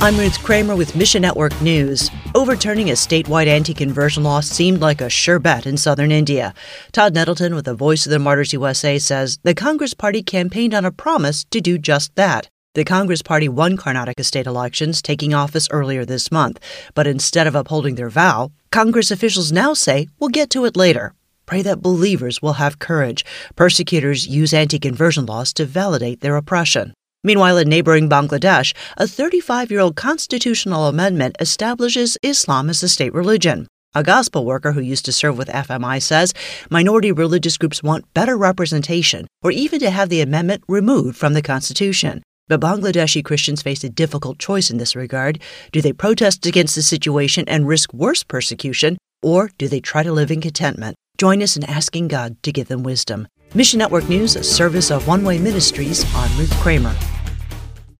I'm Ruth Kramer with Mission Network News. Overturning a statewide anti conversion law seemed like a sure bet in southern India. Todd Nettleton with the Voice of the Martyrs USA says the Congress Party campaigned on a promise to do just that. The Congress Party won Karnataka state elections, taking office earlier this month. But instead of upholding their vow, Congress officials now say we'll get to it later. Pray that believers will have courage. Persecutors use anti conversion laws to validate their oppression. Meanwhile, in neighboring Bangladesh, a 35 year old constitutional amendment establishes Islam as a state religion. A gospel worker who used to serve with FMI says minority religious groups want better representation or even to have the amendment removed from the Constitution. But Bangladeshi Christians face a difficult choice in this regard. Do they protest against the situation and risk worse persecution, or do they try to live in contentment? Join us in asking God to give them wisdom. Mission Network News, a service of One Way Ministries, on Ruth Kramer.